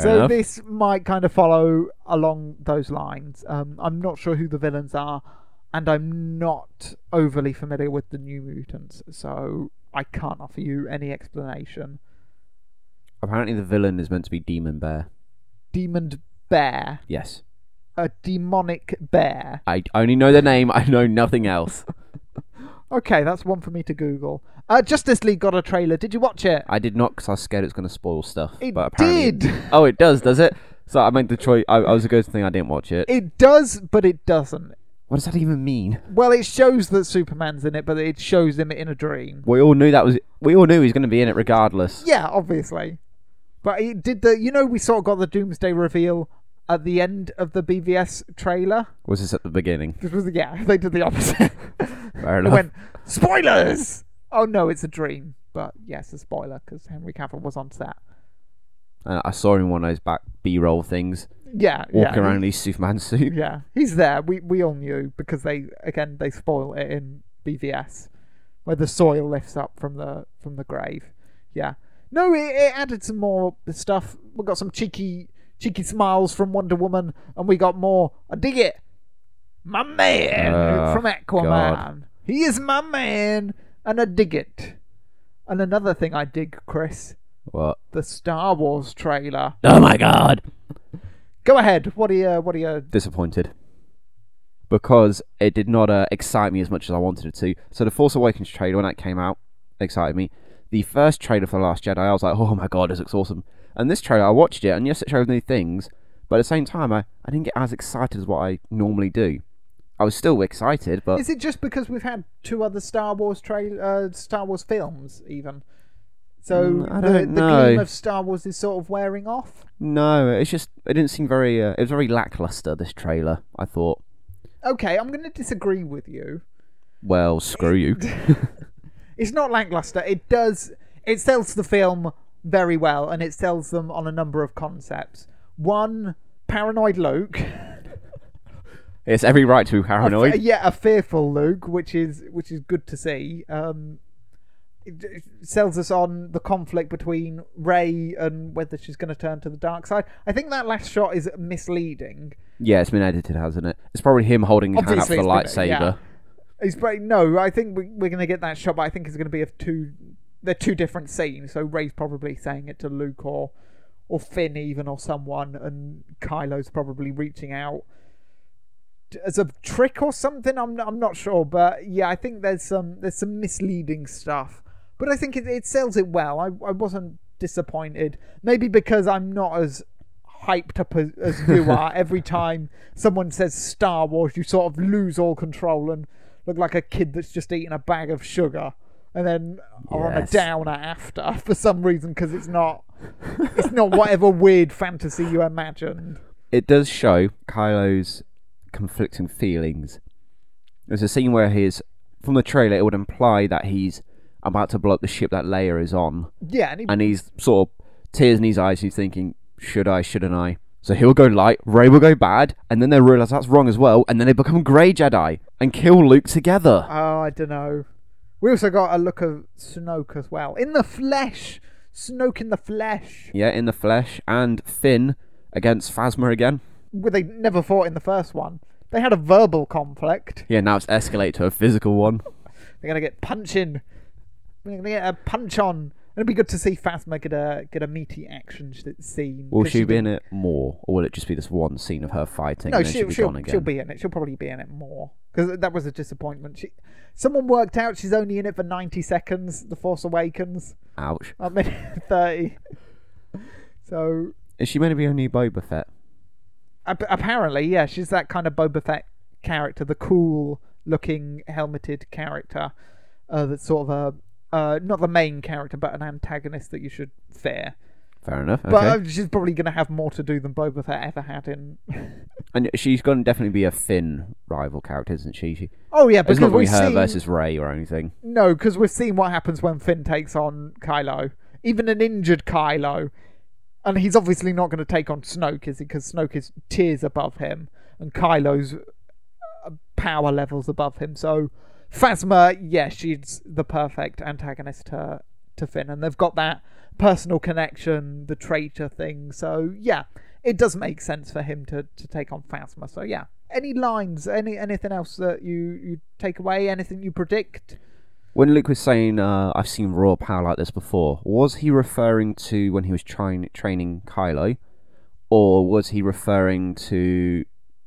So enough. this might kind of follow along those lines. Um, I'm not sure who the villains are, and I'm not overly familiar with the New Mutants, so I can't offer you any explanation. Apparently the villain is meant to be Demon Bear. Demon Bear, Yes. a demonic bear. I only know the name, I know nothing else. <laughs> Okay, that's one for me to Google. Uh, Justice League got a trailer. Did you watch it? I did not because I was scared it was going to spoil stuff. It but apparently... did. <laughs> Oh, it does, does it? So I made the choice. I, I was a good thing I didn't watch it. It does, but it doesn't. What does that even mean? Well, it shows that Superman's in it, but it shows him in a dream. We all knew that was. We all knew he was going to be in it regardless. Yeah, obviously. But it did the. You know, we sort of got the Doomsday reveal at the end of the BVS trailer. Was this at the beginning? This was yeah, <laughs> they did the opposite. Fair <laughs> they enough. went spoilers. Oh no, it's a dream. But yes, a spoiler because Henry Cavill was on set. And I saw him in one of those back B-roll things. Yeah, walking yeah, around in his Superman suit. Yeah, he's there. We we all knew because they again they spoil it in BVS where the soil lifts up from the from the grave. Yeah. No, it, it added some more stuff. We got some cheeky cheeky smiles from Wonder Woman, and we got more. I dig it, my man Oh, from Aquaman. God. He is my man, and I dig it. And another thing I dig, Chris, What? the Star Wars trailer. Oh my god! Go ahead. What are you? What are you? Disappointed. Because it did not uh, excite me as much as I wanted it to. So the Force Awakens trailer, when that came out, excited me. The first trailer for The Last Jedi, I was like, oh my god, this looks awesome. And this trailer, I watched it, and yes, it showed new things, but at the same time, I, I didn't get as excited as what I normally do. I was still excited, but Is it just because we've had two other Star Wars trail, uh, Star Wars films, even? So Mm, I the, don't the know. gleam of Star Wars is sort of wearing off. no, it's just, it didn't seem very, uh, it was very lackluster, this trailer, I thought. Okay, I'm going to disagree with you. Well, screw you. <laughs> It's not lackluster. It does. It sells the film very well, and it sells them on a number of concepts. One, paranoid Luke. <laughs> it's every right to be paranoid. A, yeah, a fearful Luke, which is which is good to see. Um, sells us on the conflict between Rey and whether she's going to turn to the dark side. I think that last shot is misleading. Yeah, it's been edited, hasn't it? It's probably him holding his hand up for the lightsaber. yeah. It's probably, no, I think we, we're going to get that shot, but I think it's going to be of two. They're two different scenes. So Rey's probably saying it to Luke or or Finn even or someone, and Kylo's probably reaching out as a trick or something. I'm I'm not sure, but yeah, I think there's some there's some misleading stuff, but I think it, it sells it well. I I wasn't disappointed. Maybe because I'm not as hyped up as, as you <laughs> are. Every time someone says Star Wars, you sort of lose all control and look like a kid that's just eaten a bag of sugar. And then are on a downer after <laughs> for some reason because it's not, it's not whatever <laughs> weird fantasy you imagined. it does show Kylo's conflicting feelings. There's a scene where he's from the trailer. It would imply that he's about to blow up the ship that Leia is on, Yeah, and he, and he's sort of tears in his eyes. He's thinking, "Should I? Shouldn't I?" So he'll go light, Rey will go bad, and then they realise that's wrong as well, and then they become Grey Jedi and kill Luke together. oh, I don't know. We also got a look of Snoke as well in the flesh. Snoke in the flesh. Yeah, in the flesh, and Finn against Phasma again. Well, they never fought in the first one. They had a verbal conflict. Yeah, now it's escalated to a physical one. They're gonna get punching. They're gonna get a punch on. It'd be good to see Phasma get a get a meaty action scene. Will she be in it more, or will it just be this one scene of her fighting No, she'll she'll be she'll, she'll be in it. She'll probably be in it more because that was a disappointment. She, someone worked out she's only in it for ninety seconds. The Force Awakens. Ouch. I mean <laughs> thirty. So Is she meant to be only Boba Fett? ap- apparently, yeah, she's that kind of Boba Fett character, the cool looking helmeted character. Uh, that's sort of a uh, not the main character, but an antagonist that you should fear. Fair enough. Okay. But uh, she's probably going to have more to do than Boba Fett ever had in. <laughs> and she's going to definitely be a Finn rival character, isn't she? she oh yeah, because it's not going to be her seen versus Rey or anything. no, because we've seen what happens when Finn takes on Kylo, even an injured Kylo, and he's obviously not going to take on Snoke, is he? Because Snoke is tiers above him, and Kylo's uh, power levels above him. So Phasma, yeah, she's the perfect antagonist to to Finn, and they've got that personal connection, the traitor thing. So yeah, it does make sense for him to to take on Phasma. So yeah. Any lines? Any anything else that you you take away? Anything you predict? When Luke was saying, uh, "I've seen raw power like this before," was he referring to when he was trying training Kylo, or was he referring to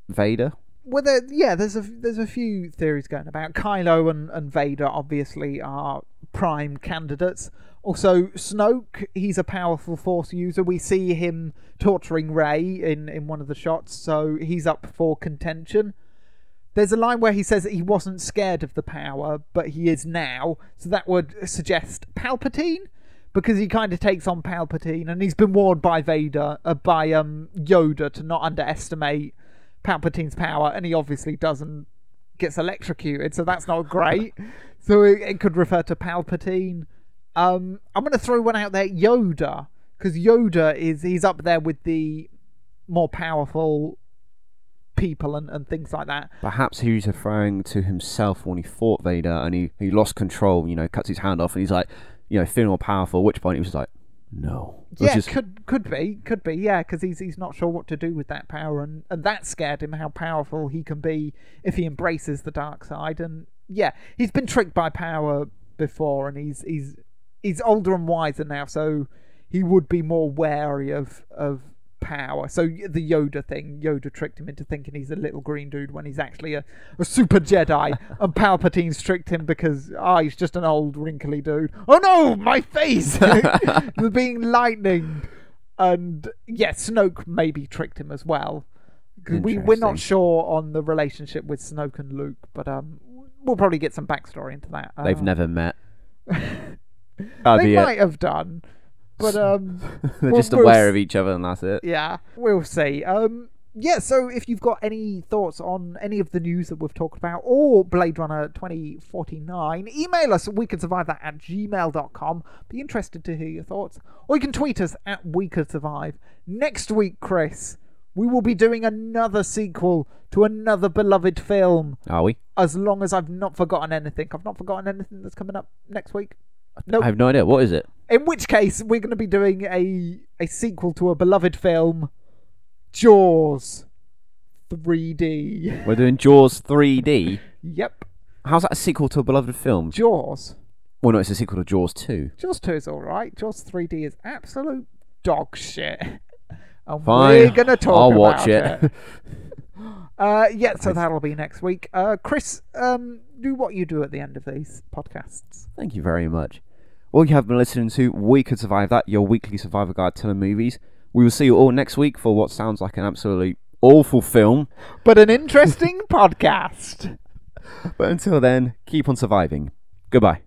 Vader? Well, there, yeah, there's a there's a few theories going about. Kylo and, and Vader obviously are prime candidates. Also, Snoke, he's a powerful Force user. We see him torturing Rey in in one of the shots, so he's up for contention. There's a line where he says that he wasn't scared of the power, but he is now. So that would suggest Palpatine, because he kind of takes on Palpatine, and he's been warned by Vader, uh, by um Yoda, to not underestimate Palpatine's power, and he obviously doesn't. Gets electrocuted, so that's not great. <laughs> so it, it could refer to Palpatine. Um, I'm going to throw one out there, Yoda, because Yoda is he's up there with the more powerful people and, and things like that. Perhaps he was referring to himself when he fought Vader and he, he lost control, you know, cuts his hand off and he's like, you know, feeling more powerful, at which point he was like, no. Yeah, is- could could be, could be, yeah, because he's he's not sure what to do with that power, and and that scared him how powerful he can be if he embraces the dark side, and yeah, he's been tricked by power before, and he's he's he's older and wiser now, so he would be more wary of of power. So the Yoda thing, Yoda tricked him into thinking he's a little green dude when he's actually a, a super Jedi, <laughs> and Palpatine's tricked him because ah, he's just an old wrinkly dude. Oh no, my face! <laughs> <laughs> being lightning, and yeah, Snoke maybe tricked him as well. We we're not sure on the relationship with Snoke and Luke, but um, we'll probably get some backstory into that. They've Uh, never met. That'd They it. might have done, but <laughs> um. They're Well, just we'll aware s- of each other and that's it. Yeah, we'll see. Um, yeah, so if you've got any thoughts on any of the news that we've talked about or Blade Runner 2049, email us at we can survive that at gmail.com. Be interested to hear your thoughts. Or you can tweet us at we could survive. Next week, Chris, we will be doing another sequel to another beloved film. Are we? As long as I've not forgotten anything. I've not forgotten anything that's coming up next week. Nope. I have no idea. What is it? In which case, we're going to be doing a a sequel to a beloved film, Jaws, 3D. We're doing Jaws 3D. Yep, How's that a sequel to a beloved film? Jaws. Well, no, it's a sequel to Jaws 2. Jaws 2 is all right. Jaws 3D is absolute dog shit. <laughs> And Fine. we're going to talk about it. I'll watch it. <laughs> Uh, yeah, so that'll be next week. Uh, Chris, um, do what you do at the end of these podcasts. Thank you very much. Well, you have been listening to We Could Survive That, your weekly survivor guide to the movies. We will see you all next week for what sounds like an absolutely awful film. But an interesting <laughs> podcast. But until then, keep on surviving. Goodbye.